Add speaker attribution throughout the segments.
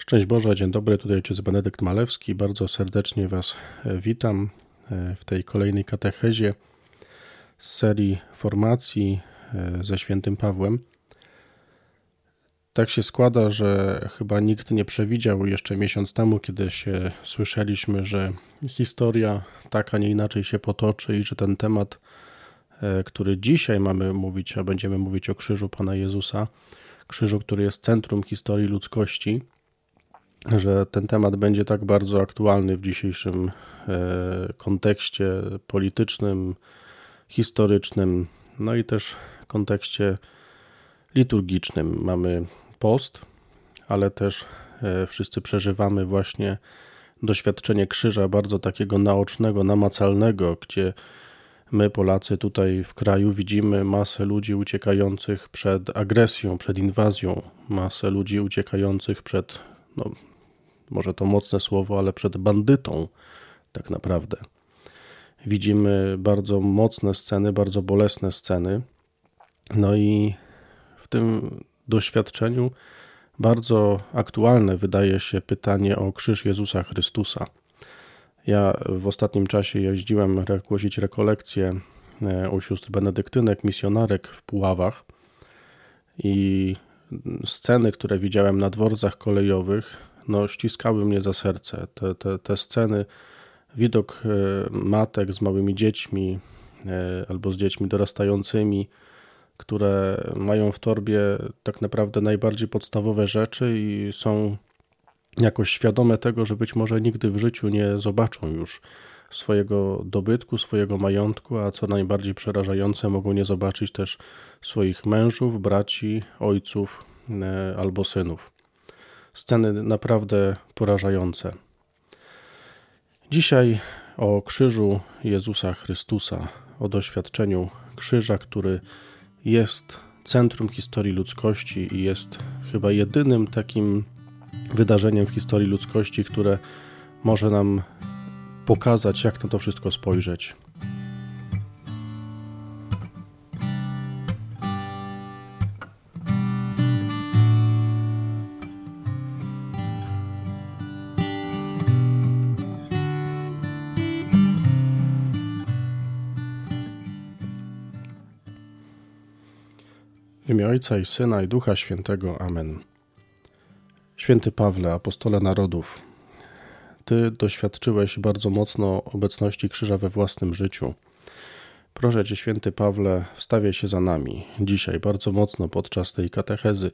Speaker 1: Szczęść Boże, dzień dobry, tutaj ojciec Benedykt Malewski. Bardzo serdecznie Was e, witam e, w tej kolejnej katechezie z serii formacji e, ze świętym Pawłem. Tak się składa, że chyba nikt nie przewidział jeszcze miesiąc temu, kiedy się słyszeliśmy, że historia tak, a nie inaczej się potoczy i że ten temat, który dzisiaj mamy mówić, a będziemy mówić o krzyżu Pana Jezusa, krzyżu, który jest centrum historii ludzkości, że ten temat będzie tak bardzo aktualny w dzisiejszym e, kontekście politycznym, historycznym, no i też kontekście liturgicznym. Mamy post, ale też e, wszyscy przeżywamy właśnie doświadczenie krzyża bardzo takiego naocznego, namacalnego, gdzie my, Polacy, tutaj w kraju widzimy masę ludzi uciekających przed agresją, przed inwazją, masę ludzi uciekających przed no, może to mocne słowo, ale przed bandytą, tak naprawdę. Widzimy bardzo mocne sceny, bardzo bolesne sceny. No i w tym doświadczeniu bardzo aktualne wydaje się pytanie o krzyż Jezusa Chrystusa. Ja w ostatnim czasie jeździłem głosić rekolekcje e, u sióstr benedyktynek, misjonarek w Puławach i sceny, które widziałem na dworcach kolejowych, no, ściskały mnie za serce. Te, te, te sceny, widok e, matek z małymi dziećmi e, albo z dziećmi dorastającymi, które mają w torbie tak naprawdę najbardziej podstawowe rzeczy i są jakoś świadome tego, że być może nigdy w życiu nie zobaczą już swojego dobytku, swojego majątku, a co najbardziej przerażające, mogą nie zobaczyć też swoich mężów, braci, ojców e, albo synów sceny naprawdę porażające. Dzisiaj o krzyżu Jezusa Chrystusa, o doświadczeniu krzyża, który jest centrum historii ludzkości i jest chyba jedynym takim wydarzeniem w historii ludzkości, które może nam pokazać, jak na to wszystko spojrzeć. W imię Ojca i Syna i Ducha Świętego. Amen. Święty Pawle, apostole narodów, Ty doświadczyłeś bardzo mocno obecności krzyża we własnym życiu. Proszę Cię, Święty Pawle, wstawiaj się za nami dzisiaj bardzo mocno podczas tej katechezy,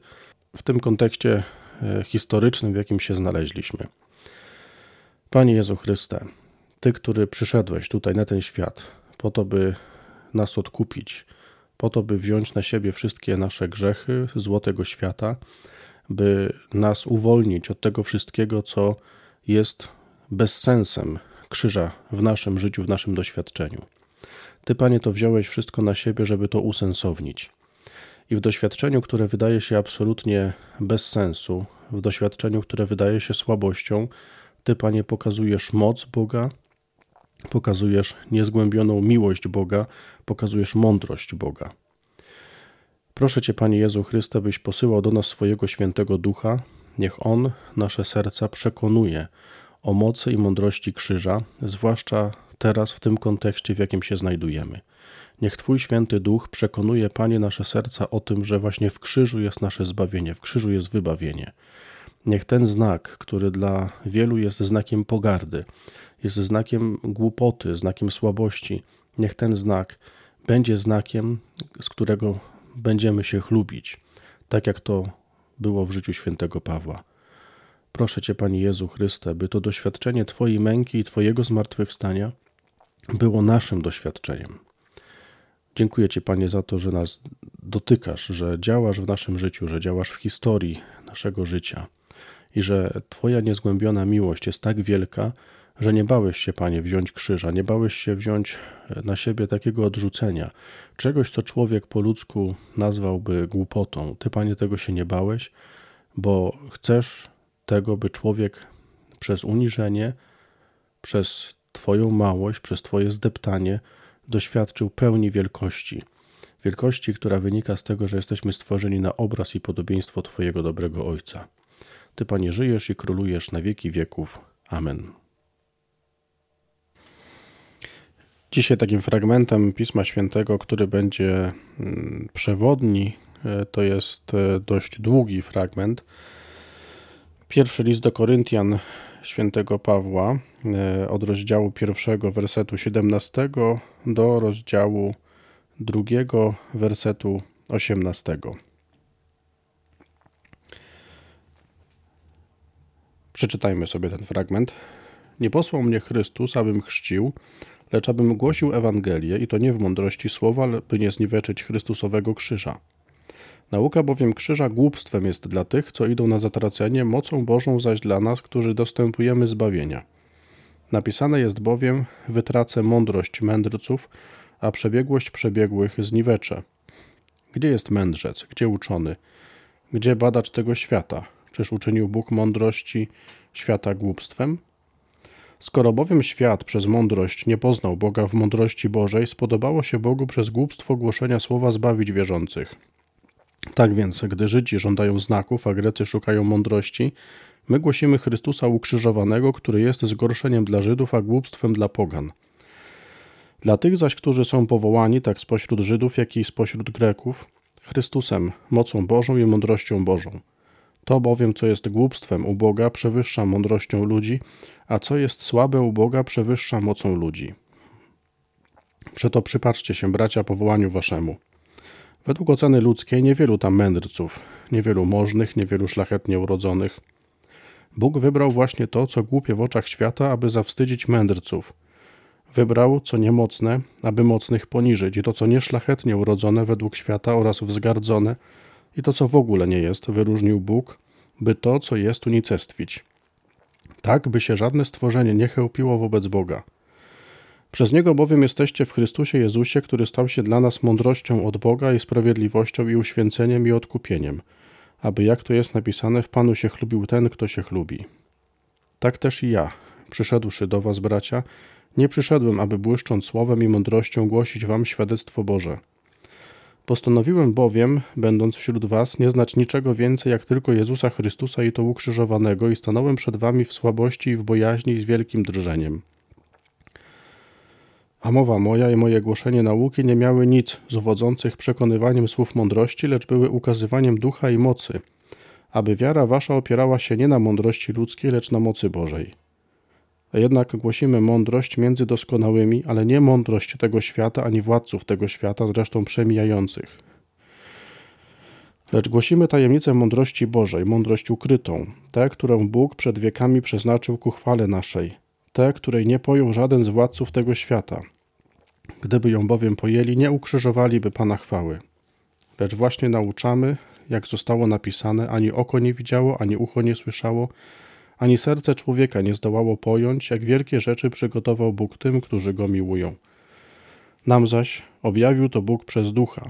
Speaker 1: w tym kontekście e, historycznym, w jakim się znaleźliśmy. Panie Jezu Chryste, Ty, który przyszedłeś tutaj na ten świat, po to, by nas odkupić, po to, by wziąć na siebie wszystkie nasze grzechy, złotego świata, by nas uwolnić od tego wszystkiego, co jest bezsensem krzyża w naszym życiu, w naszym doświadczeniu. Ty, Panie, to wziąłeś wszystko na siebie, żeby to usensownić. I w doświadczeniu, które wydaje się absolutnie bez sensu, w doświadczeniu, które wydaje się słabością, Ty, Panie, pokazujesz moc Boga, pokazujesz niezgłębioną miłość Boga, pokazujesz mądrość Boga. Proszę Cię, Panie Jezu Chryste, byś posyłał do nas swojego świętego ducha. Niech On nasze serca przekonuje o mocy i mądrości krzyża, zwłaszcza teraz w tym kontekście, w jakim się znajdujemy. Niech Twój święty duch przekonuje, Panie, nasze serca o tym, że właśnie w krzyżu jest nasze zbawienie, w krzyżu jest wybawienie. Niech ten znak, który dla wielu jest znakiem pogardy, jest znakiem głupoty, znakiem słabości, niech ten znak będzie znakiem, z którego będziemy się chlubić, tak jak to było w życiu świętego Pawła. Proszę Cię, Panie Jezu Chryste, by to doświadczenie Twojej męki i Twojego zmartwychwstania było naszym doświadczeniem. Dziękuję Ci, Panie, za to, że nas dotykasz, że działasz w naszym życiu, że działasz w historii naszego życia i że Twoja niezgłębiona miłość jest tak wielka, że nie bałeś się, Panie, wziąć krzyża, nie bałeś się wziąć e, na siebie takiego odrzucenia, czegoś, co człowiek po ludzku nazwałby głupotą. Ty, Panie, tego się nie bałeś, bo chcesz tego, by człowiek przez uniżenie, przez Twoją małość, przez Twoje zdeptanie doświadczył pełni wielkości. Wielkości, która wynika z tego, że jesteśmy stworzeni na obraz i podobieństwo Twojego dobrego Ojca. Ty, Panie, żyjesz i królujesz na wieki wieków. Amen. Dzisiaj takim fragmentem Pisma Świętego, który będzie mm, przewodni, e, to jest e, dość długi fragment. Pierwszy list do Koryntian świętego Pawła e, od rozdziału pierwszego wersetu 17 do rozdziału drugiego wersetu 18. Przeczytajmy sobie ten fragment. Nie posłał mnie Chrystus, abym chrzcił, lecz abym głosił Ewangelię i to nie w mądrości słowa, by nie zniweczyć Chrystusowego krzyża. Nauka bowiem krzyża głupstwem jest dla tych, co idą na zatracenie, mocą Bożą zaś dla nas, którzy dostępujemy zbawienia. Napisane jest bowiem, wytracę mądrość mędrców, a przebiegłość przebiegłych zniweczę. Gdzie jest mędrzec, gdzie uczony, gdzie badacz tego świata? Czyż uczynił Bóg mądrości świata głupstwem? Skoro bowiem świat przez mądrość nie poznał Boga w mądrości Bożej, spodobało się Bogu przez głupstwo głoszenia słowa zbawić wierzących. Tak więc, gdy Żydzi żądają znaków, a Grecy szukają mądrości, my głosimy Chrystusa ukrzyżowanego, który jest zgorszeniem dla Żydów, a głupstwem dla pogan. Dla tych zaś, którzy są powołani, tak spośród Żydów, jak i spośród Greków, Chrystusem, mocą Bożą i mądrością Bożą. To bowiem, co jest głupstwem u Boga, przewyższa mądrością ludzi, a co jest słabe u Boga, przewyższa mocą ludzi. Przeto przypatrzcie się, bracia, powołaniu waszemu. Według oceny ludzkiej niewielu tam mędrców, niewielu możnych, niewielu szlachetnie urodzonych. Bóg wybrał właśnie to, co głupie w oczach świata, aby zawstydzić mędrców. Wybrał, co niemocne, aby mocnych poniżyć, i to, co nieszlachetnie urodzone według świata oraz wzgardzone, i to, co w ogóle nie jest, wyróżnił Bóg, by to, co jest, unicestwić. Tak, by się żadne stworzenie nie chełpiło wobec Boga – przez Niego bowiem jesteście w Chrystusie Jezusie, który stał się dla nas mądrością od Boga i sprawiedliwością i uświęceniem i odkupieniem, aby jak to jest napisane, w Panu się chlubił ten, kto się chlubi. Tak też i ja, przyszedłszy do was, bracia, nie przyszedłem, aby błyszcząc słowem i mądrością głosić wam świadectwo Boże. Postanowiłem bowiem, będąc wśród was, nie znać niczego więcej jak tylko Jezusa Chrystusa i to ukrzyżowanego i stanąłem przed wami w słabości i w bojaźni i z wielkim drżeniem. A mowa moja i moje głoszenie nauki nie miały nic z owodzących przekonywaniem słów mądrości, lecz były ukazywaniem ducha i mocy, aby wiara wasza opierała się nie na mądrości ludzkiej, lecz na mocy Bożej. Jednak głosimy mądrość między doskonałymi, ale nie mądrość tego świata, ani władców tego świata, zresztą przemijających. Lecz głosimy tajemnicę mądrości Bożej, mądrość ukrytą, tę, którą Bóg przed wiekami przeznaczył ku chwale naszej, tę, której nie pojął żaden z władców tego świata – Gdyby ją bowiem pojęli, nie ukrzyżowaliby Pana chwały. Lecz właśnie nauczamy, jak zostało napisane, ani oko nie widziało, ani ucho nie słyszało, ani serce człowieka nie zdołało pojąć, jak wielkie rzeczy przygotował Bóg tym, którzy go miłują. Nam zaś objawił to Bóg przez ducha.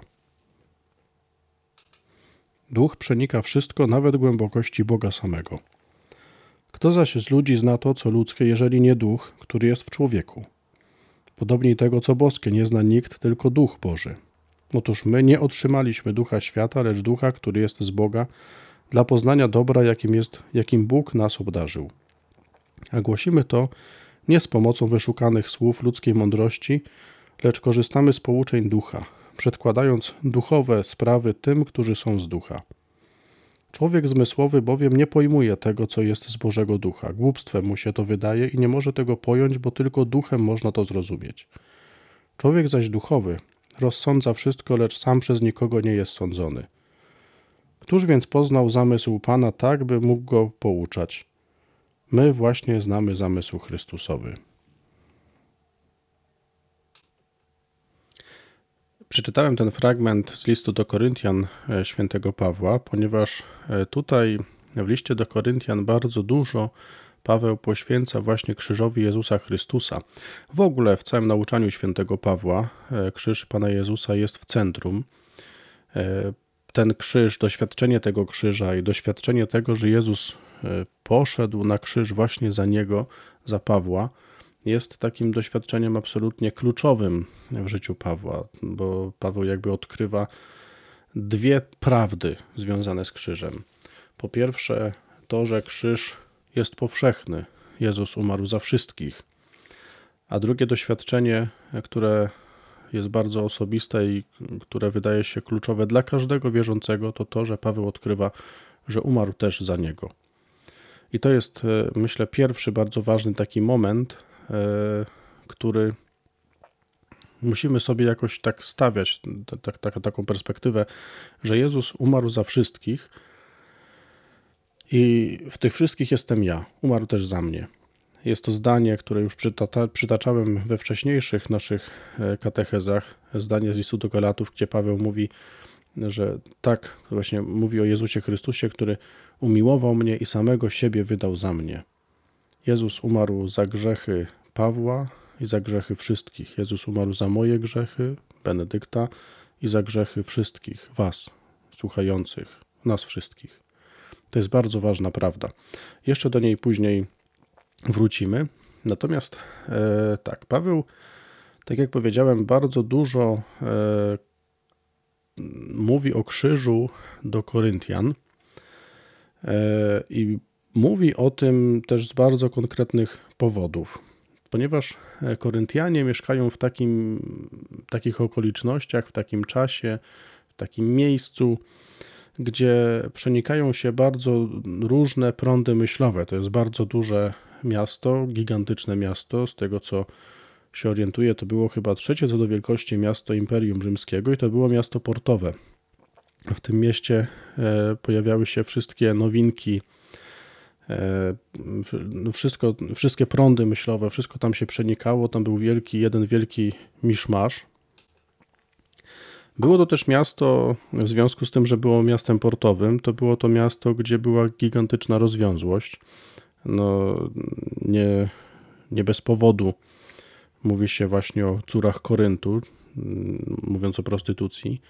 Speaker 1: Duch przenika wszystko, nawet głębokości Boga samego. Kto zaś z ludzi zna to, co ludzkie, jeżeli nie duch, który jest w człowieku? Podobnie tego, co boskie, nie zna nikt, tylko Duch Boży. Otóż my nie otrzymaliśmy ducha świata, lecz ducha, który jest z Boga, dla poznania dobra, jakim, jest, jakim Bóg nas obdarzył. A głosimy to nie z pomocą wyszukanych słów ludzkiej mądrości, lecz korzystamy z pouczeń ducha, przedkładając duchowe sprawy tym, którzy są z ducha. Człowiek zmysłowy bowiem nie pojmuje tego, co jest z Bożego Ducha. Głupstwem mu się to wydaje i nie może tego pojąć, bo tylko duchem można to zrozumieć. Człowiek zaś duchowy rozsądza wszystko, lecz sam przez nikogo nie jest sądzony. Któż więc poznał zamysł Pana tak, by mógł go pouczać? My właśnie znamy zamysł Chrystusowy. Przeczytałem ten fragment z listu do Koryntian e, świętego Pawła, ponieważ e, tutaj w liście do Koryntian bardzo dużo Paweł poświęca właśnie krzyżowi Jezusa Chrystusa. W ogóle w całym nauczaniu świętego Pawła e, krzyż Pana Jezusa jest w centrum. Ten krzyż, doświadczenie tego krzyża i doświadczenie tego, że Jezus poszedł na krzyż właśnie za niego, za Pawła, jest takim doświadczeniem absolutnie kluczowym w życiu Pawła, bo Paweł jakby odkrywa dwie prawdy związane z krzyżem. Po pierwsze, to, że krzyż jest powszechny. Jezus umarł za wszystkich. A drugie doświadczenie, które jest bardzo osobiste i które wydaje się kluczowe dla każdego wierzącego, to to, że Paweł odkrywa, że umarł też za niego. I to jest, e, myślę, pierwszy bardzo ważny taki moment, e, który musimy sobie jakoś tak stawiać, tak, tak, taką perspektywę, że Jezus umarł za wszystkich i w tych wszystkich jestem ja. Umarł też za mnie. Jest to zdanie, które już przytata, przytaczałem we wcześniejszych naszych e, katechezach, zdanie z listu do Galatów, gdzie Paweł mówi, że tak, właśnie mówi o Jezusie Chrystusie, który umiłował mnie i samego siebie wydał za mnie. Jezus umarł za grzechy Pawła i za grzechy wszystkich. Jezus umarł za moje grzechy, Benedykta, i za grzechy wszystkich, Was, słuchających, nas wszystkich. To jest bardzo ważna prawda. Jeszcze do niej później wrócimy. Natomiast e, tak, Paweł, tak jak powiedziałem, bardzo dużo e, mówi o krzyżu do Koryntian e, i mówi o tym też z bardzo konkretnych powodów. Ponieważ Koryntianie mieszkają w takim, takich okolicznościach, w takim czasie, w takim miejscu, gdzie przenikają się bardzo różne prądy myślowe. To jest bardzo duże miasto, gigantyczne miasto, z tego co się orientuję, to było chyba trzecie co do wielkości miasto Imperium Rzymskiego i to było miasto portowe. W tym mieście e, pojawiały się wszystkie nowinki, e, no wszystko, wszystkie prądy myślowe, wszystko tam się przenikało, tam był wielki, jeden wielki miszmasz. Było to też miasto, w związku z tym, że było miastem portowym, to było to miasto, gdzie była gigantyczna rozwiązłość. No, nie, nie bez powodu mówi się właśnie o córach Koryntu, mm, mówiąc o prostytucji.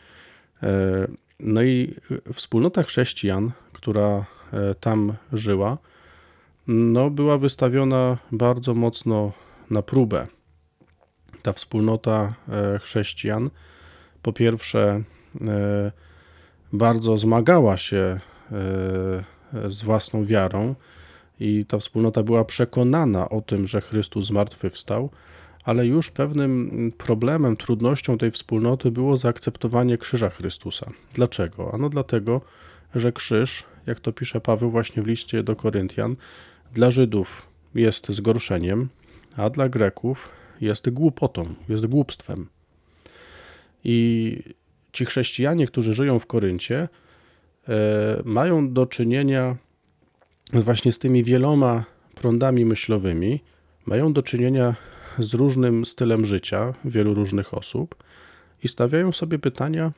Speaker 1: E, no i wspólnota chrześcijan, która e, tam żyła, no była wystawiona bardzo mocno na próbę. Ta wspólnota e, chrześcijan, po pierwsze, bardzo zmagała się z własną wiarą i ta wspólnota była przekonana o tym, że Chrystus zmartwychwstał, ale już pewnym problemem, trudnością tej wspólnoty było zaakceptowanie krzyża Chrystusa. Dlaczego? Ano dlatego, że krzyż, jak to pisze Paweł właśnie w liście do Koryntian, dla Żydów jest zgorszeniem, a dla Greków jest głupotą, jest głupstwem. I ci chrześcijanie, którzy żyją w Koryncie, e, mają do czynienia właśnie z tymi wieloma prądami myślowymi, mają do czynienia z różnym stylem życia wielu różnych osób i stawiają sobie pytania,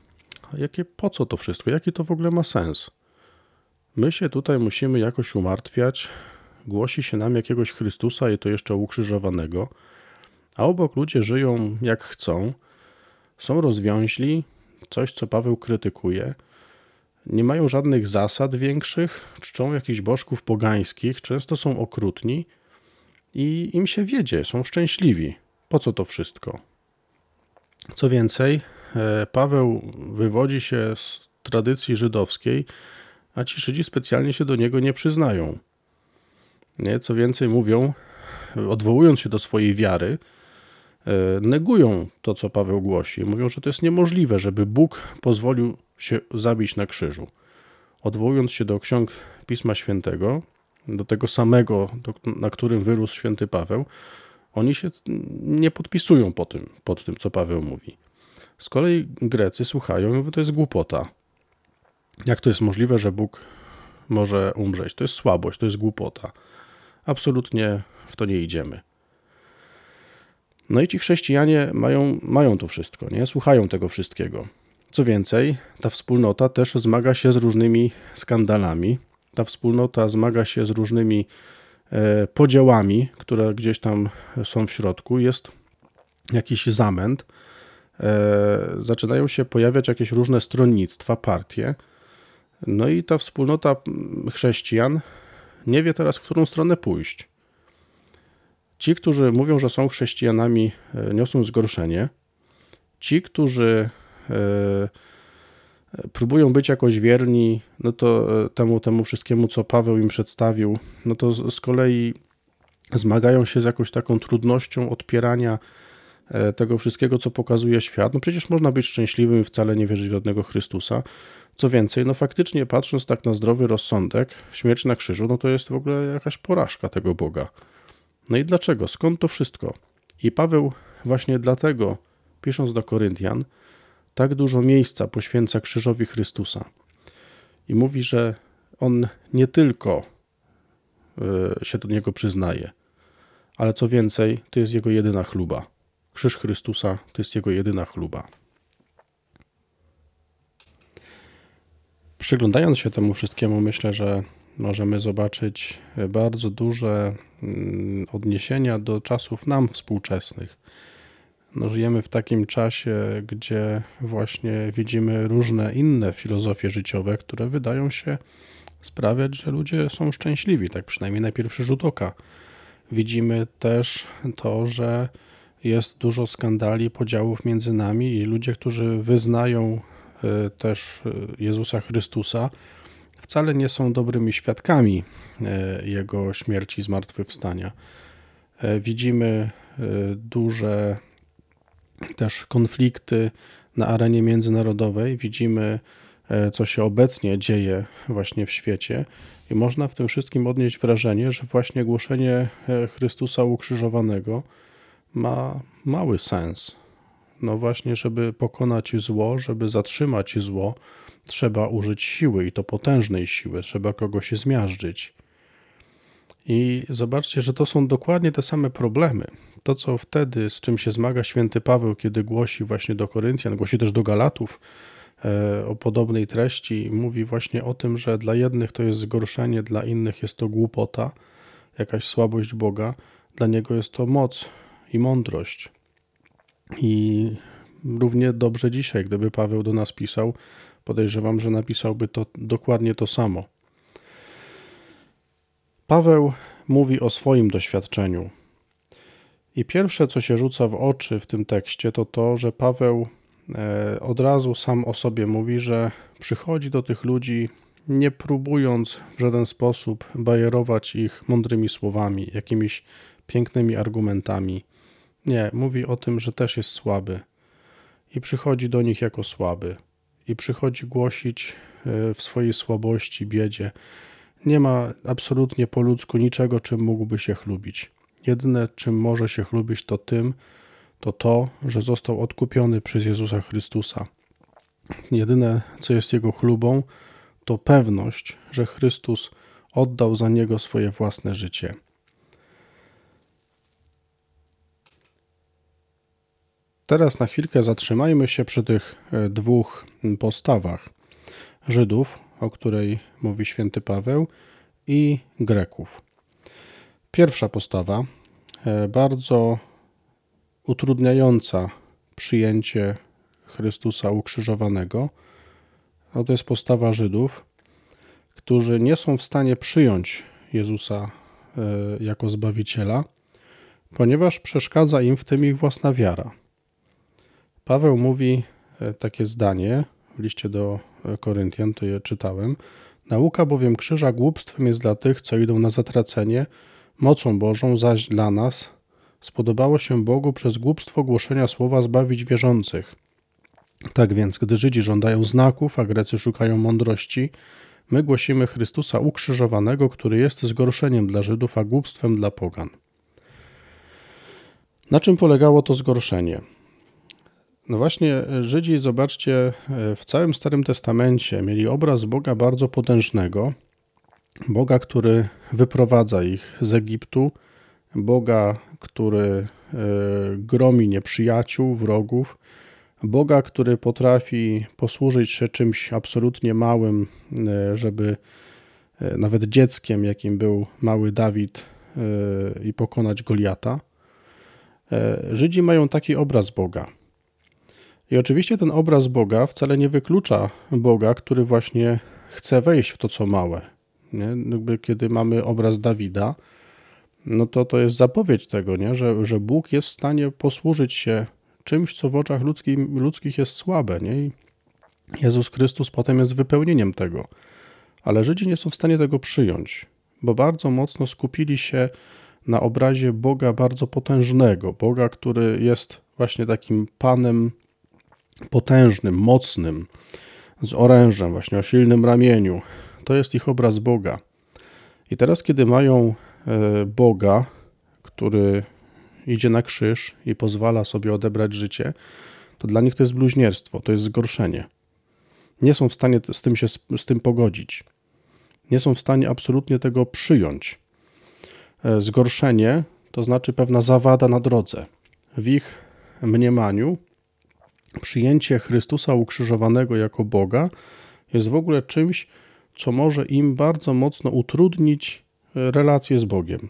Speaker 1: jakie, po co to wszystko, jaki to w ogóle ma sens. My się tutaj musimy jakoś umartwiać, głosi się nam jakiegoś Chrystusa i to jeszcze ukrzyżowanego, a obok ludzie żyją jak chcą, są rozwiąźli, coś co Paweł krytykuje, nie mają żadnych zasad większych, czczą jakichś bożków pogańskich, często są okrutni i im się wiedzie, są szczęśliwi. Po co to wszystko? Co więcej, e, Paweł wywodzi się z tradycji żydowskiej, a ci Żydzi specjalnie się do niego nie przyznają. Nie? Co więcej, mówią, odwołując się do swojej wiary, e, negują to, co Paweł głosi. Mówią, że to jest niemożliwe, żeby Bóg pozwolił się zabić na krzyżu. Odwołując się do ksiąg Pisma Świętego, do tego samego, do, na którym wyrósł święty Paweł, oni się nie podpisują po tym, pod tym, co Paweł mówi. Z kolei Grecy słuchają i mówią, to jest głupota. Jak to jest możliwe, że Bóg może umrzeć? To jest słabość, to jest głupota. Absolutnie w to nie idziemy. No i ci chrześcijanie mają, mają to wszystko, nie? Słuchają tego wszystkiego. Co więcej, ta wspólnota też zmaga się z różnymi skandalami, ta wspólnota zmaga się z różnymi e, podziałami, które gdzieś tam są w środku. Jest jakiś zamęt. E, zaczynają się pojawiać jakieś różne stronnictwa, partie. No i ta wspólnota chrześcijan nie wie teraz, w którą stronę pójść. Ci, którzy mówią, że są chrześcijanami, e, niosą zgorszenie. Ci, którzy próbują być jakoś wierni, no to temu, temu wszystkiemu, co Paweł im przedstawił, no to z, z kolei zmagają się z jakąś taką trudnością odpierania tego wszystkiego, co pokazuje świat. No przecież można być szczęśliwym i wcale nie wierzyć w żadnego Chrystusa. Co więcej, no faktycznie patrząc tak na zdrowy rozsądek, śmierć na krzyżu, no to jest w ogóle jakaś porażka tego Boga. No i dlaczego? Skąd to wszystko? I Paweł właśnie dlatego, pisząc do Koryntian, tak dużo miejsca poświęca krzyżowi Chrystusa. I mówi, że on nie tylko e, się do niego przyznaje, ale co więcej, to jest jego jedyna chluba. Krzyż Chrystusa to jest jego jedyna chluba. Przyglądając się temu wszystkiemu, myślę, że możemy zobaczyć bardzo duże mm, odniesienia do czasów nam współczesnych. No, żyjemy w takim czasie, gdzie właśnie widzimy różne inne filozofie życiowe, które wydają się sprawiać, że ludzie są szczęśliwi, tak przynajmniej na pierwszy rzut oka. Widzimy też to, że jest dużo skandali, podziałów między nami i ludzie, którzy wyznają E, też e, Jezusa Chrystusa, wcale nie są dobrymi świadkami e, Jego śmierci i zmartwychwstania. Widzimy duże też konflikty na arenie międzynarodowej, widzimy, co się obecnie dzieje właśnie w świecie, i można w tym wszystkim odnieść wrażenie, że właśnie głoszenie Chrystusa ukrzyżowanego ma mały sens, no właśnie, żeby pokonać zło, żeby zatrzymać zło, trzeba użyć siły i to potężnej siły, trzeba kogoś zmiażdżyć. I zobaczcie, że to są dokładnie te same problemy. To, co wtedy, z czym się zmaga święty Paweł, kiedy głosi właśnie do Koryntian, głosi też do Galatów e, o podobnej treści, mówi właśnie o tym, że dla jednych to jest zgorszenie, dla innych jest to głupota, jakaś słabość Boga, dla niego jest to moc i mądrość. I równie dobrze dzisiaj, gdyby Paweł do nas pisał, podejrzewam, że napisałby to dokładnie to samo. Paweł mówi o swoim doświadczeniu. I pierwsze, co się rzuca w oczy w tym tekście, to to, że Paweł e, od razu sam o sobie mówi, że przychodzi do tych ludzi nie próbując w żaden sposób bajerować ich mądrymi słowami, jakimiś pięknymi argumentami, nie, mówi o tym, że też jest słaby i przychodzi do nich jako słaby i przychodzi głosić e, w swojej słabości, biedzie. Nie ma absolutnie po ludzku niczego, czym mógłby się chlubić. Jedyne, czym może się chlubić, to tym, to to, że został odkupiony przez Jezusa Chrystusa. Jedyne, co jest jego chlubą, to pewność, że Chrystus oddał za niego swoje własne życie. Teraz na chwilkę zatrzymajmy się przy tych e, dwóch postawach: Żydów, o której mówi święty Paweł, i Greków. Pierwsza postawa, e, bardzo utrudniająca przyjęcie Chrystusa ukrzyżowanego, no to jest postawa Żydów, którzy nie są w stanie przyjąć Jezusa e, jako Zbawiciela, ponieważ przeszkadza im w tym ich własna wiara. Paweł mówi e, takie zdanie w liście do Koryntian, to je czytałem. Nauka bowiem krzyża głupstwem jest dla tych, co idą na zatracenie, mocą Bożą zaś dla nas spodobało się Bogu przez głupstwo głoszenia słowa zbawić wierzących. Tak więc, gdy Żydzi żądają znaków, a Grecy szukają mądrości, my głosimy Chrystusa ukrzyżowanego, który jest zgorszeniem dla Żydów, a głupstwem dla pogan. Na czym polegało to zgorszenie? No właśnie, Żydzi, zobaczcie, w całym Starym Testamencie mieli obraz Boga bardzo potężnego, Boga, który wyprowadza ich z Egiptu, Boga, który e, gromi nieprzyjaciół, wrogów, Boga, który potrafi posłużyć się czymś absolutnie małym, e, żeby e, nawet dzieckiem, jakim był mały Dawid, i pokonać Goliata. Żydzi mają taki obraz Boga. I oczywiście ten obraz Boga wcale nie wyklucza Boga, który właśnie chce wejść w to, co małe. Nie? Jakby kiedy mamy obraz Dawida, no to to jest zapowiedź tego, nie? Że, że Bóg jest w stanie posłużyć się czymś, co w oczach ludzkim, ludzkich jest słabe. Nie? I Jezus Chrystus potem jest wypełnieniem tego. Ale Żydzi nie są w stanie tego przyjąć, bo bardzo mocno skupili się na obrazie Boga bardzo potężnego, Boga, który jest właśnie takim Panem potężnym, mocnym, z orężem, właśnie o silnym ramieniu. To jest ich obraz Boga. I teraz, kiedy mają e, Boga, który idzie na krzyż i pozwala sobie odebrać życie, to dla nich to jest bluźnierstwo, to jest zgorszenie. Nie są w stanie z tym się z tym pogodzić. Nie są w stanie absolutnie tego przyjąć. E, zgorszenie to znaczy pewna zawada na drodze. W ich mniemaniu przyjęcie Chrystusa ukrzyżowanego jako Boga jest w ogóle czymś, co może im bardzo mocno utrudnić e, relacje z Bogiem.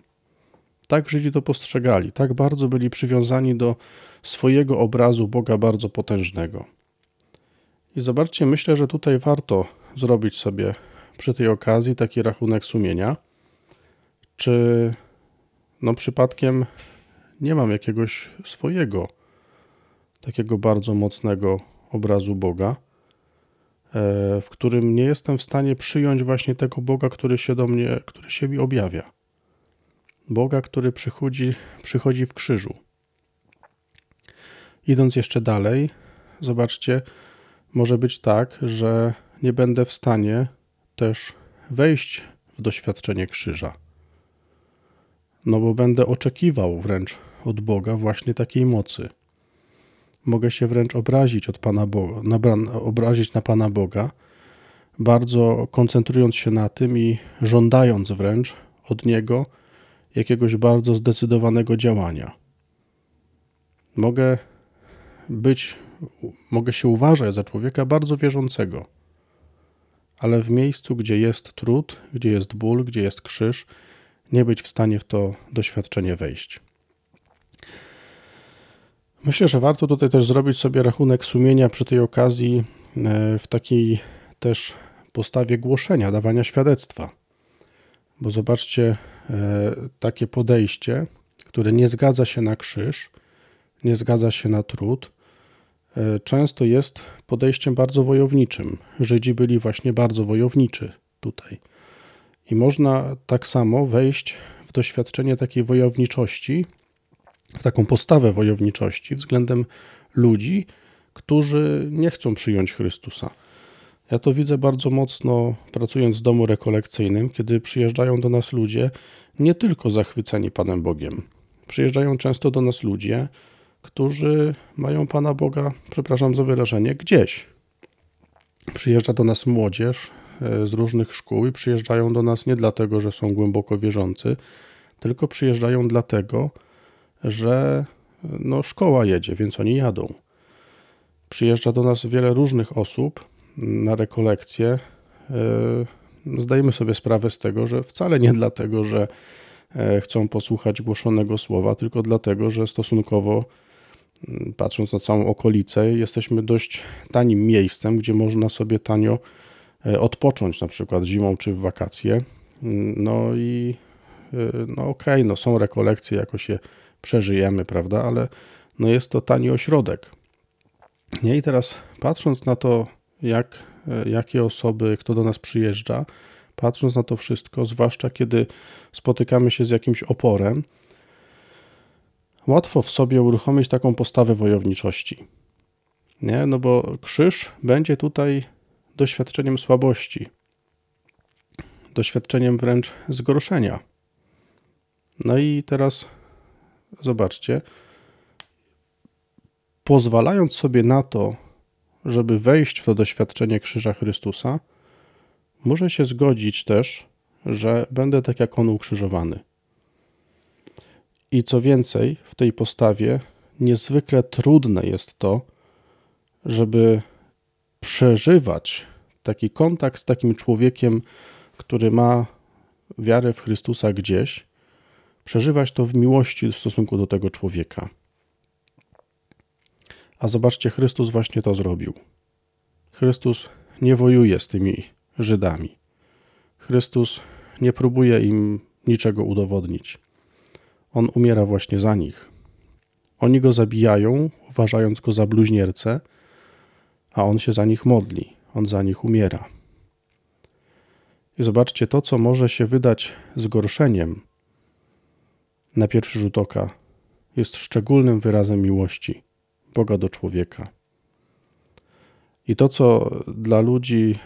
Speaker 1: Tak Żydzi to postrzegali, tak bardzo byli przywiązani do swojego obrazu Boga bardzo potężnego. I zobaczcie, myślę, że tutaj warto zrobić sobie przy tej okazji taki rachunek sumienia, czy no przypadkiem nie mam jakiegoś swojego takiego bardzo mocnego obrazu Boga, w którym nie jestem w stanie przyjąć właśnie tego Boga, który się do mnie, który się mi objawia. Boga, który przychodzi, przychodzi w krzyżu. Idąc jeszcze dalej, zobaczcie, może być tak, że nie będę w stanie też wejść w doświadczenie krzyża. No bo będę oczekiwał wręcz od Boga właśnie takiej mocy. Mogę się wręcz obrazić od Pana Boga, obrazić na Pana Boga, bardzo koncentrując się na tym i żądając wręcz od Niego jakiegoś bardzo zdecydowanego działania. Mogę być, mogę się uważać za człowieka bardzo wierzącego, ale w miejscu, gdzie jest trud, gdzie jest ból, gdzie jest krzyż, nie być w stanie w to doświadczenie wejść. Myślę, że warto tutaj też zrobić sobie rachunek sumienia przy tej okazji e, w takiej też postawie głoszenia, dawania świadectwa. Bo zobaczcie, e, takie podejście, które nie zgadza się na krzyż, nie zgadza się na trud, e, często jest podejściem bardzo wojowniczym. Żydzi byli właśnie bardzo wojowniczy tutaj. I można tak samo wejść w doświadczenie takiej wojowniczości, w taką postawę wojowniczości względem ludzi, którzy nie chcą przyjąć Chrystusa. Ja to widzę bardzo mocno pracując w domu rekolekcyjnym, kiedy przyjeżdżają do nas ludzie nie tylko zachwyceni Panem Bogiem. Przyjeżdżają często do nas ludzie, którzy mają Pana Boga, przepraszam za wyrażenie, gdzieś. Przyjeżdża do nas młodzież e, z różnych szkół i przyjeżdżają do nas nie dlatego, że są głęboko wierzący, tylko przyjeżdżają dlatego, że no, szkoła jedzie, więc oni jadą. Przyjeżdża do nas wiele różnych osób na rekolekcje. E, zdajemy sobie sprawę z tego, że wcale nie dlatego, że e, chcą posłuchać głoszonego słowa, tylko dlatego, że stosunkowo, patrząc na całą okolicę, jesteśmy dość tanim miejscem, gdzie można sobie tanio e, odpocząć, na przykład zimą czy w wakacje. No i no okej, okay, no są rekolekcje, jakoś je przeżyjemy, prawda? Ale no jest to tani ośrodek. Nie? I teraz patrząc na to, jak, e, jakie osoby, kto do nas przyjeżdża, patrząc na to wszystko, zwłaszcza kiedy spotykamy się z jakimś oporem, łatwo w sobie uruchomić taką postawę wojowniczości. Nie? No bo krzyż będzie tutaj doświadczeniem słabości, doświadczeniem wręcz zgorszenia. No i teraz zobaczcie, pozwalając sobie na to, żeby wejść w to doświadczenie krzyża Chrystusa, muszę się zgodzić też, że będę tak jak On ukrzyżowany. I co więcej, w tej postawie niezwykle trudne jest to, żeby przeżywać taki kontakt z takim człowiekiem, który ma wiarę w Chrystusa gdzieś, przeżywać to w miłości w stosunku do tego człowieka. A zobaczcie, Chrystus właśnie to zrobił. Chrystus nie wojuje z tymi Żydami. Chrystus nie próbuje im niczego udowodnić. On umiera właśnie za nich. Oni go zabijają, uważając go za bluźniercę, a on się za nich modli, on za nich umiera. I zobaczcie, to, co może się wydać zgorszeniem na pierwszy rzut oka, jest szczególnym wyrazem miłości Boga do człowieka. I to, co dla ludzi,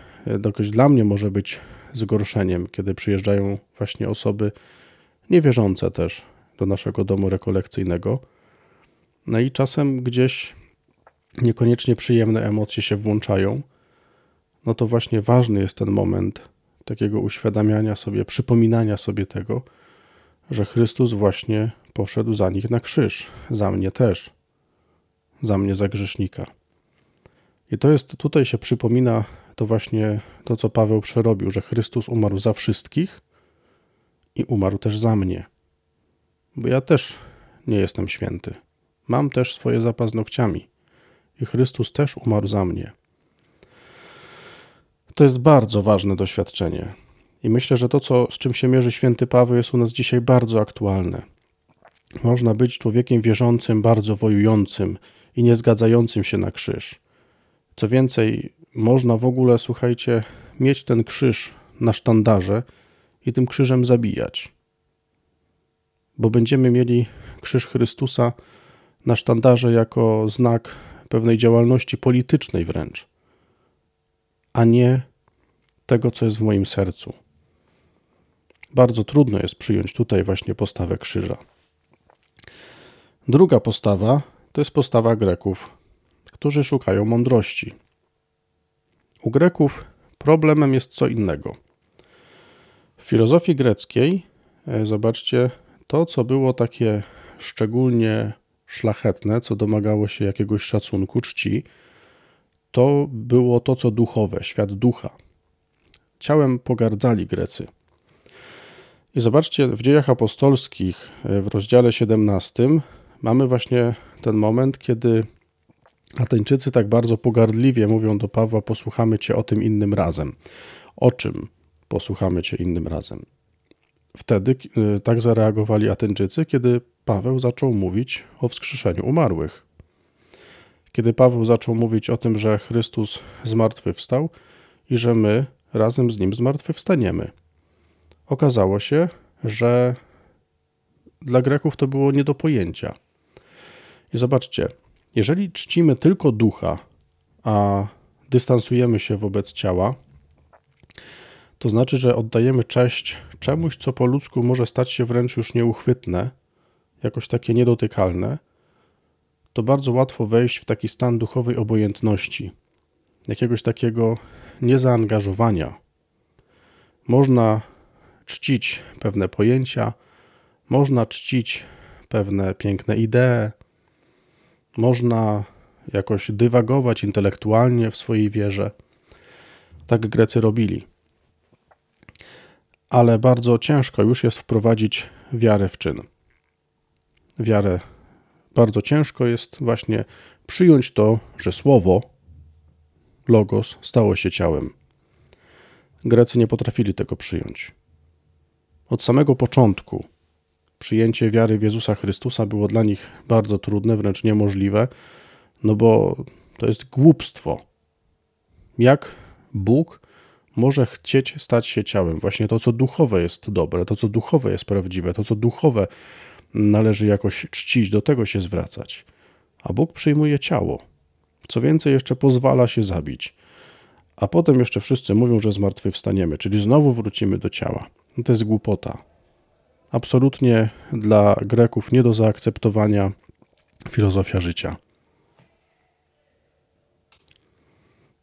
Speaker 1: jakoś dla mnie może być zgorszeniem, kiedy przyjeżdżają właśnie osoby niewierzące też do naszego domu rekolekcyjnego, no i czasem gdzieś niekoniecznie przyjemne emocje się włączają, no to właśnie ważny jest ten moment takiego uświadamiania sobie, przypominania sobie tego, że Chrystus właśnie poszedł za nich na krzyż, za mnie też, za mnie za grzesznika. I to jest, tutaj się przypomina to właśnie to, co Paweł przerobił, że Chrystus umarł za wszystkich i umarł też za mnie. Bo ja też nie jestem święty. Mam też swoje zapaznokciami i Chrystus też umarł za mnie. To jest bardzo ważne doświadczenie. I myślę, że to, co, z czym się mierzy święty Paweł, jest u nas dzisiaj bardzo aktualne. Można być człowiekiem wierzącym, bardzo wojującym i nie zgadzającym się na krzyż. Co więcej, można w ogóle, słuchajcie, mieć ten krzyż na sztandarze i tym krzyżem zabijać. Bo będziemy mieli krzyż Chrystusa na sztandarze jako znak pewnej działalności politycznej wręcz, a nie tego, co jest w moim sercu. Bardzo trudno jest przyjąć tutaj właśnie postawę krzyża. Druga postawa to jest postawa Greków, którzy szukają mądrości. U Greków problemem jest co innego. W filozofii greckiej, e, zobaczcie, to co było takie szczególnie szlachetne, co domagało się jakiegoś szacunku, czci, to było to, co duchowe, świat ducha. Ciałem pogardzali Grecy. I zobaczcie, w dziejach apostolskich e, w rozdziale 17 mamy właśnie ten moment, kiedy Ateńczycy tak bardzo pogardliwie mówią do Pawła: Posłuchamy cię o tym innym razem. O czym posłuchamy cię innym razem? Wtedy e, tak zareagowali Ateńczycy, kiedy Paweł zaczął mówić o wskrzeszeniu umarłych. Kiedy Paweł zaczął mówić o tym, że Chrystus zmartwychwstał i że my razem z nim zmartwychwstaniemy. Okazało się, że dla Greków to było nie do pojęcia. I zobaczcie, jeżeli czcimy tylko ducha, a dystansujemy się wobec ciała, to znaczy, że oddajemy cześć czemuś, co po ludzku może stać się wręcz już nieuchwytne, jakoś takie niedotykalne, to bardzo łatwo wejść w taki stan duchowej obojętności, jakiegoś takiego niezaangażowania. Można czcić pewne pojęcia, można czcić pewne piękne idee, można jakoś dywagować intelektualnie w swojej wierze. Tak Grecy robili. Ale bardzo ciężko już jest wprowadzić wiarę w czyn. Wiarę bardzo ciężko jest właśnie przyjąć to, że słowo, logos, stało się ciałem. Grecy nie potrafili tego przyjąć. Od samego początku przyjęcie wiary w Jezusa Chrystusa było dla nich bardzo trudne, wręcz niemożliwe, no bo to jest głupstwo. Jak Bóg może chcieć stać się ciałem? Właśnie to, co duchowe jest dobre, to, co duchowe jest prawdziwe, to, co duchowe należy jakoś czcić, do tego się zwracać. A Bóg przyjmuje ciało. Co więcej, jeszcze pozwala się zabić. A potem jeszcze wszyscy mówią, że zmartwychwstaniemy, czyli znowu wrócimy do ciała. No to jest głupota. Absolutnie dla Greków nie do zaakceptowania filozofia życia.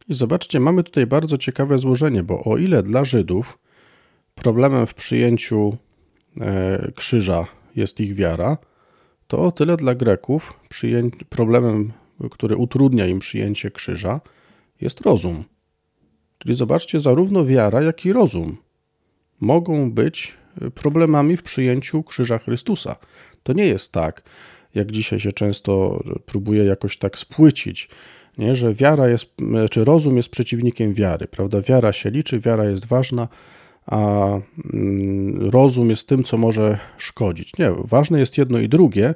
Speaker 1: I zobaczcie, mamy tutaj bardzo ciekawe złożenie, bo o ile dla Żydów problemem w przyjęciu e, krzyża jest ich wiara, to o tyle dla Greków problemem, który utrudnia im przyjęcie krzyża, jest rozum. Czyli zobaczcie, zarówno wiara, jak i rozum mogą być problemami w przyjęciu krzyża Chrystusa. To nie jest tak, jak dzisiaj się często próbuje jakoś tak spłycić, nie? że wiara jest, czy rozum jest przeciwnikiem wiary, prawda? Wiara się liczy, wiara jest ważna, a mm, rozum jest tym, co może szkodzić. Nie, ważne jest jedno i drugie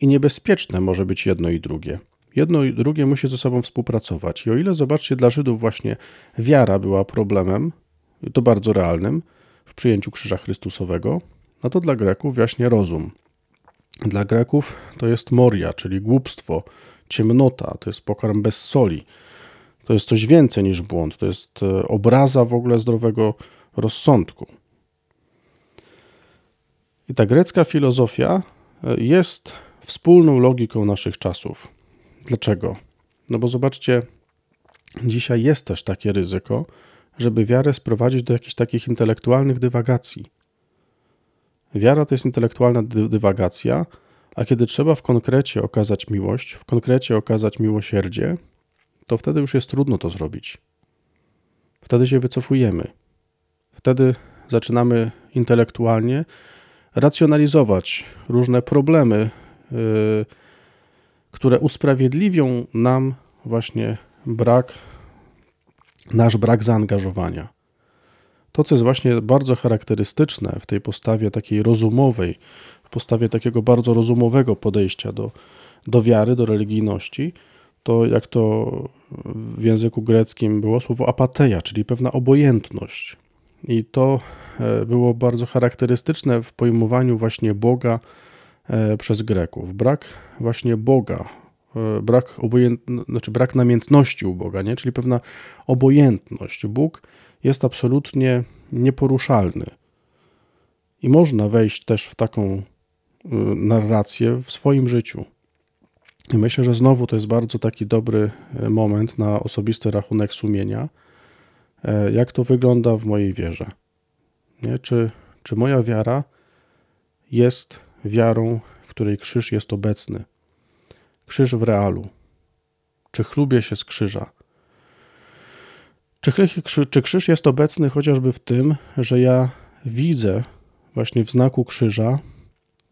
Speaker 1: i niebezpieczne może być jedno i drugie. Jedno i drugie musi ze sobą współpracować. I o ile, zobaczcie, dla Żydów właśnie wiara była problemem, to bardzo realnym, w przyjęciu krzyża Chrystusowego, no to dla Greków właśnie rozum. Dla Greków to jest moria, czyli głupstwo, ciemnota, to jest pokarm bez soli. To jest coś więcej niż błąd, to jest e, obraza w ogóle zdrowego rozsądku. I ta grecka filozofia e, jest wspólną logiką naszych czasów. Dlaczego? No bo zobaczcie, dzisiaj jest też takie ryzyko, żeby wiarę sprowadzić do jakichś takich intelektualnych dywagacji. Wiara to jest intelektualna dy dywagacja, a kiedy trzeba w konkrecie okazać miłość, w konkrecie okazać miłosierdzie, to wtedy już jest trudno to zrobić. Wtedy się wycofujemy. Wtedy zaczynamy intelektualnie racjonalizować różne problemy, yy, które usprawiedliwią nam właśnie brak, nasz brak zaangażowania. To, co jest właśnie bardzo charakterystyczne w tej postawie takiej rozumowej, w postawie takiego bardzo rozumowego podejścia do, do wiary, do religijności, to jak to w języku greckim było słowo apateia, czyli pewna obojętność. I to e, było bardzo charakterystyczne w pojmowaniu właśnie Boga e, przez Greków. Brak właśnie Boga, brak, obojęt... znaczy brak namiętności u Boga, nie? czyli pewna obojętność. Bóg jest absolutnie nieporuszalny. I można wejść też w taką narrację w swoim życiu. I myślę, że znowu to jest bardzo taki dobry moment na osobisty rachunek sumienia E, jak to wygląda w mojej wierze. Nie? Czy, czy moja wiara jest wiarą, w której krzyż jest obecny? Krzyż w realu. Czy chlubię się z krzyża? Czy, czy krzyż jest obecny chociażby w tym, że ja widzę właśnie w znaku krzyża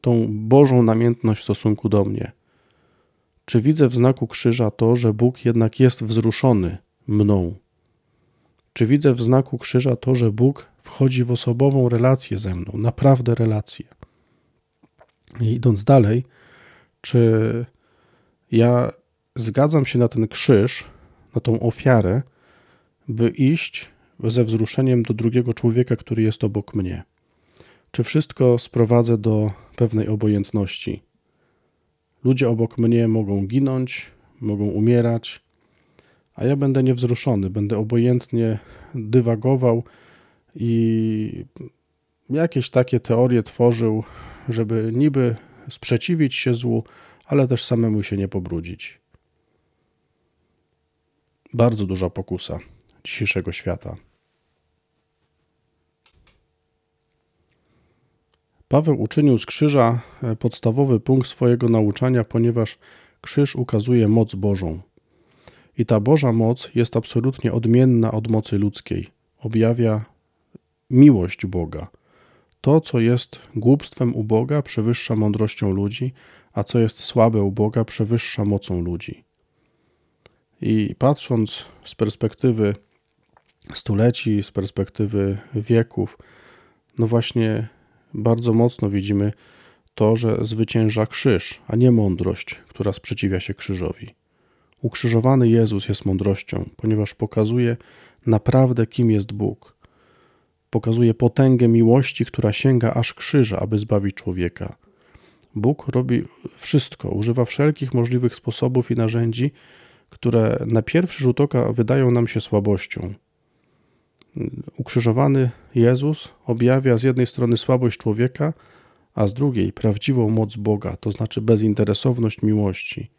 Speaker 1: tą Bożą namiętność w stosunku do mnie? Czy widzę w znaku krzyża to, że Bóg jednak jest wzruszony mną? Czy widzę w znaku krzyża to, że Bóg wchodzi w osobową relację ze mną, naprawdę relację? I idąc dalej, czy ja zgadzam się na ten krzyż, na tą ofiarę, by iść ze wzruszeniem do drugiego człowieka, który jest obok mnie? Czy wszystko sprowadzę do pewnej obojętności? Ludzie obok mnie mogą ginąć, mogą umierać, a ja będę niewzruszony, będę obojętnie dywagował i jakieś takie teorie tworzył, żeby niby sprzeciwić się złu, ale też samemu się nie pobrudzić. Bardzo duża pokusa dzisiejszego świata. Paweł uczynił z krzyża podstawowy punkt swojego nauczania, ponieważ krzyż ukazuje moc Bożą. I ta Boża moc jest absolutnie odmienna od mocy ludzkiej. Objawia miłość Boga. To, co jest głupstwem u Boga, przewyższa mądrością ludzi, a co jest słabe u Boga, przewyższa mocą ludzi. I patrząc z perspektywy stuleci, z perspektywy wieków, no właśnie bardzo mocno widzimy to, że zwycięża krzyż, a nie mądrość, która sprzeciwia się krzyżowi. Ukrzyżowany Jezus jest mądrością, ponieważ pokazuje naprawdę, kim jest Bóg. Pokazuje potęgę miłości, która sięga aż krzyża, aby zbawić człowieka. Bóg robi wszystko, używa wszelkich możliwych sposobów i narzędzi, które na pierwszy rzut oka wydają nam się słabością. Ukrzyżowany Jezus objawia z jednej strony słabość człowieka, a z drugiej prawdziwą moc Boga, to znaczy bezinteresowność miłości.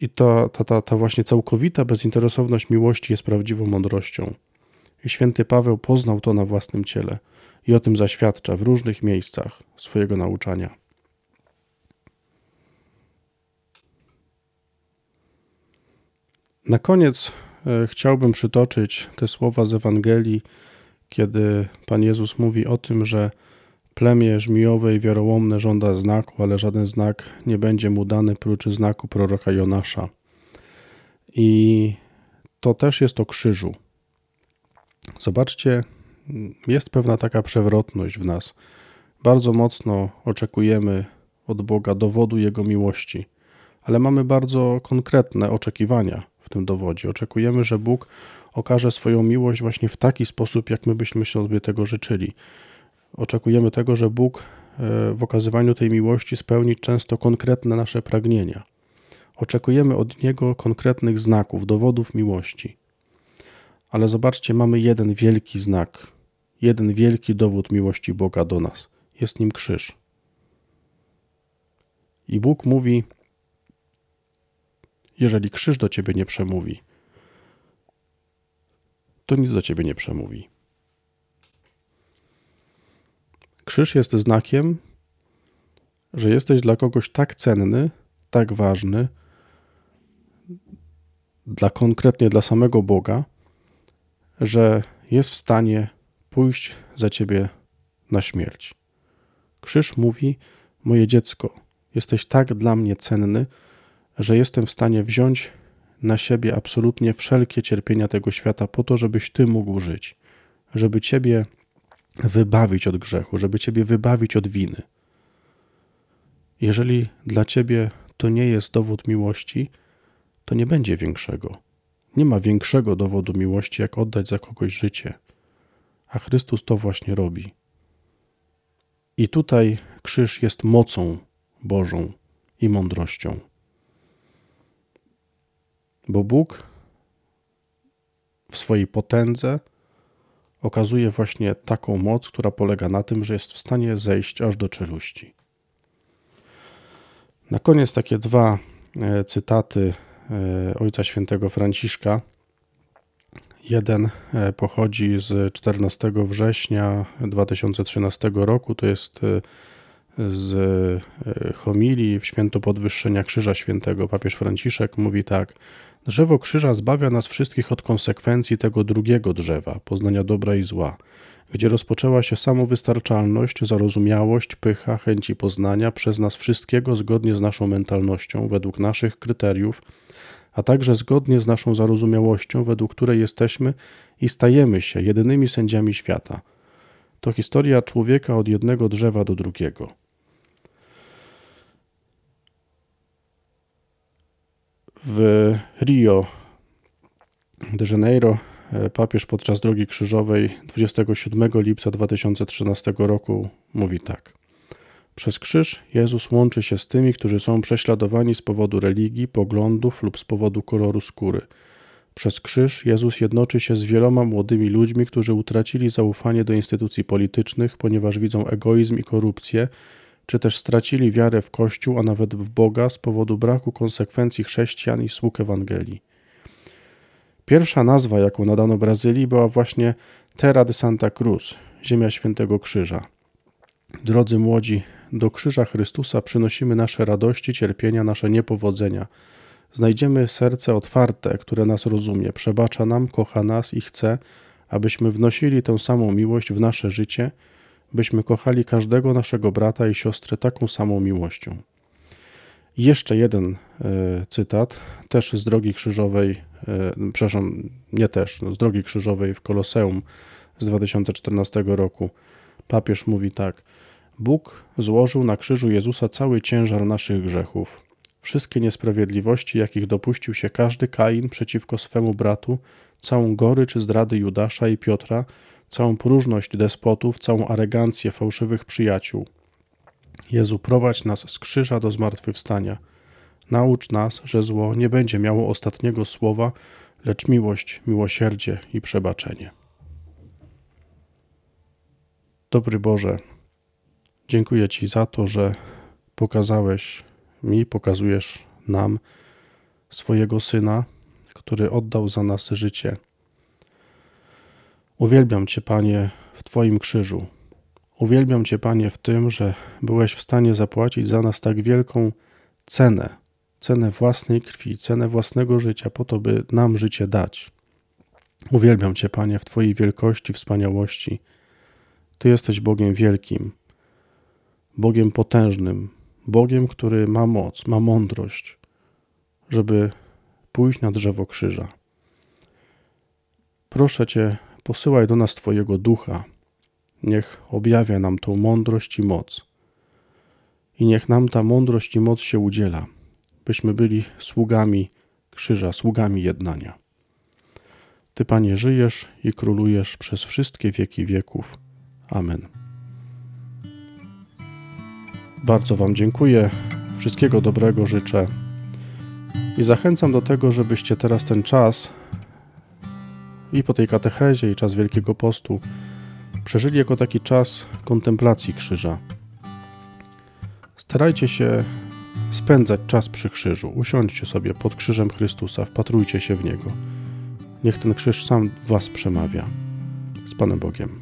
Speaker 1: I to, ta, ta, ta właśnie całkowita bezinteresowność miłości jest prawdziwą mądrością. I święty Paweł poznał to na własnym ciele i o tym zaświadcza w różnych miejscach swojego nauczania. Na koniec e, chciałbym przytoczyć te słowa z Ewangelii, kiedy Pan Jezus mówi o tym, że Plemię żmijowe i wiarołomne żąda znaku, ale żaden znak nie będzie mu dany prócz znaku proroka Jonasza. I to też jest o krzyżu. Zobaczcie, jest pewna taka przewrotność w nas. Bardzo mocno oczekujemy od Boga dowodu Jego miłości, ale mamy bardzo konkretne oczekiwania w tym dowodzie. Oczekujemy, że Bóg okaże swoją miłość właśnie w taki sposób, jak my byśmy sobie tego życzyli. Oczekujemy tego, że Bóg e, w okazywaniu tej miłości spełni często konkretne nasze pragnienia. Oczekujemy od Niego konkretnych znaków, dowodów miłości. Ale zobaczcie, mamy jeden wielki znak, jeden wielki dowód miłości Boga do nas. Jest nim krzyż. I Bóg mówi: Jeżeli krzyż do ciebie nie przemówi, to nic do ciebie nie przemówi. Krzyż jest znakiem, że jesteś dla kogoś tak cenny, tak ważny, dla konkretnie dla samego Boga, że jest w stanie pójść za ciebie na śmierć. Krzyż mówi: Moje dziecko, jesteś tak dla mnie cenny, że jestem w stanie wziąć na siebie absolutnie wszelkie cierpienia tego świata po to, żebyś ty mógł żyć, żeby ciebie wybawić od grzechu, żeby ciebie wybawić od winy. Jeżeli dla ciebie to nie jest dowód miłości, to nie będzie większego. Nie ma większego dowodu miłości, jak oddać za kogoś życie. A Chrystus to właśnie robi. I tutaj krzyż jest mocą Bożą i mądrością. Bo Bóg w swojej potędze okazuje właśnie taką moc, która polega na tym, że jest w stanie zejść aż do czeluści. Na koniec takie dwa e, cytaty Ojca Świętego Franciszka. Jeden e, pochodzi z 14 września 2013 roku, to jest z homilii w święto podwyższenia Krzyża Świętego. Papież Franciszek mówi tak: Drzewo krzyża zbawia nas wszystkich od konsekwencji tego drugiego drzewa, poznania dobra i zła, gdzie rozpoczęła się samowystarczalność, zarozumiałość, pycha, chęci poznania przez nas wszystkiego zgodnie z naszą mentalnością, według naszych kryteriów, a także zgodnie z naszą zarozumiałością, według której jesteśmy i stajemy się jedynymi sędziami świata. To historia człowieka od jednego drzewa do drugiego. W Rio de Janeiro papież podczas drogi krzyżowej 27 lipca 2013 roku mówi tak. Przez krzyż Jezus łączy się z tymi, którzy są prześladowani z powodu religii, poglądów lub z powodu koloru skóry. Przez krzyż Jezus jednoczy się z wieloma młodymi ludźmi, którzy utracili zaufanie do instytucji politycznych, ponieważ widzą egoizm i korupcję, czy też stracili wiarę w Kościół, a nawet w Boga z powodu braku konsekwencji chrześcijan i sług Ewangelii. Pierwsza nazwa, jaką nadano Brazylii, była właśnie Terra de Santa Cruz, ziemia Świętego Krzyża. Drodzy młodzi, do krzyża Chrystusa przynosimy nasze radości, cierpienia, nasze niepowodzenia. Znajdziemy serce otwarte, które nas rozumie, przebacza nam, kocha nas i chce, abyśmy wnosili tę samą miłość w nasze życie – byśmy kochali każdego naszego brata i siostrę taką samą miłością. Jeszcze jeden e, cytat, też z drogi krzyżowej, przepraszam, nie też, no, z drogi krzyżowej w Koloseum z 2014 roku. Papież mówi tak: Bóg złożył na krzyżu Jezusa cały ciężar naszych grzechów. Wszystkie niesprawiedliwości, jakich dopuścił się każdy Kain przeciwko swemu bratu, całą gorycz zdrady Judasza i Piotra, całą próżność despotów, całą arogancję fałszywych przyjaciół. Jezu, prowadź nas z krzyża do zmartwychwstania. Naucz nas, że zło nie będzie miało ostatniego słowa, lecz miłość, miłosierdzie i przebaczenie. Dobry Boże, dziękuję Ci za to, że pokazałeś mi, pokazujesz nam swojego Syna, który oddał za nas życie Uwielbiam Cię, Panie, w Twoim krzyżu. Uwielbiam Cię, Panie, w tym, że byłeś w stanie zapłacić za nas tak wielką cenę, cenę własnej krwi, cenę własnego życia, po to, by nam życie dać. Uwielbiam Cię, Panie, w Twojej wielkości, wspaniałości. Ty jesteś Bogiem wielkim, Bogiem potężnym, Bogiem, który ma moc, ma mądrość, żeby pójść na drzewo krzyża. Proszę Cię, posyłaj do nas Twojego ducha. Niech objawia nam tą mądrość i moc. I niech nam ta mądrość i moc się udziela, byśmy byli sługami krzyża, sługami jednania. Ty, Panie, żyjesz i królujesz przez wszystkie wieki wieków. Amen. Bardzo Wam dziękuję, wszystkiego dobrego życzę i zachęcam do tego, żebyście teraz ten czas i po tej katechezie, i czas Wielkiego Postu przeżyli jako taki czas kontemplacji krzyża. Starajcie się spędzać czas przy krzyżu. Usiądźcie sobie pod krzyżem Chrystusa, wpatrujcie się w niego. Niech ten krzyż sam Was przemawia. Z Panem Bogiem.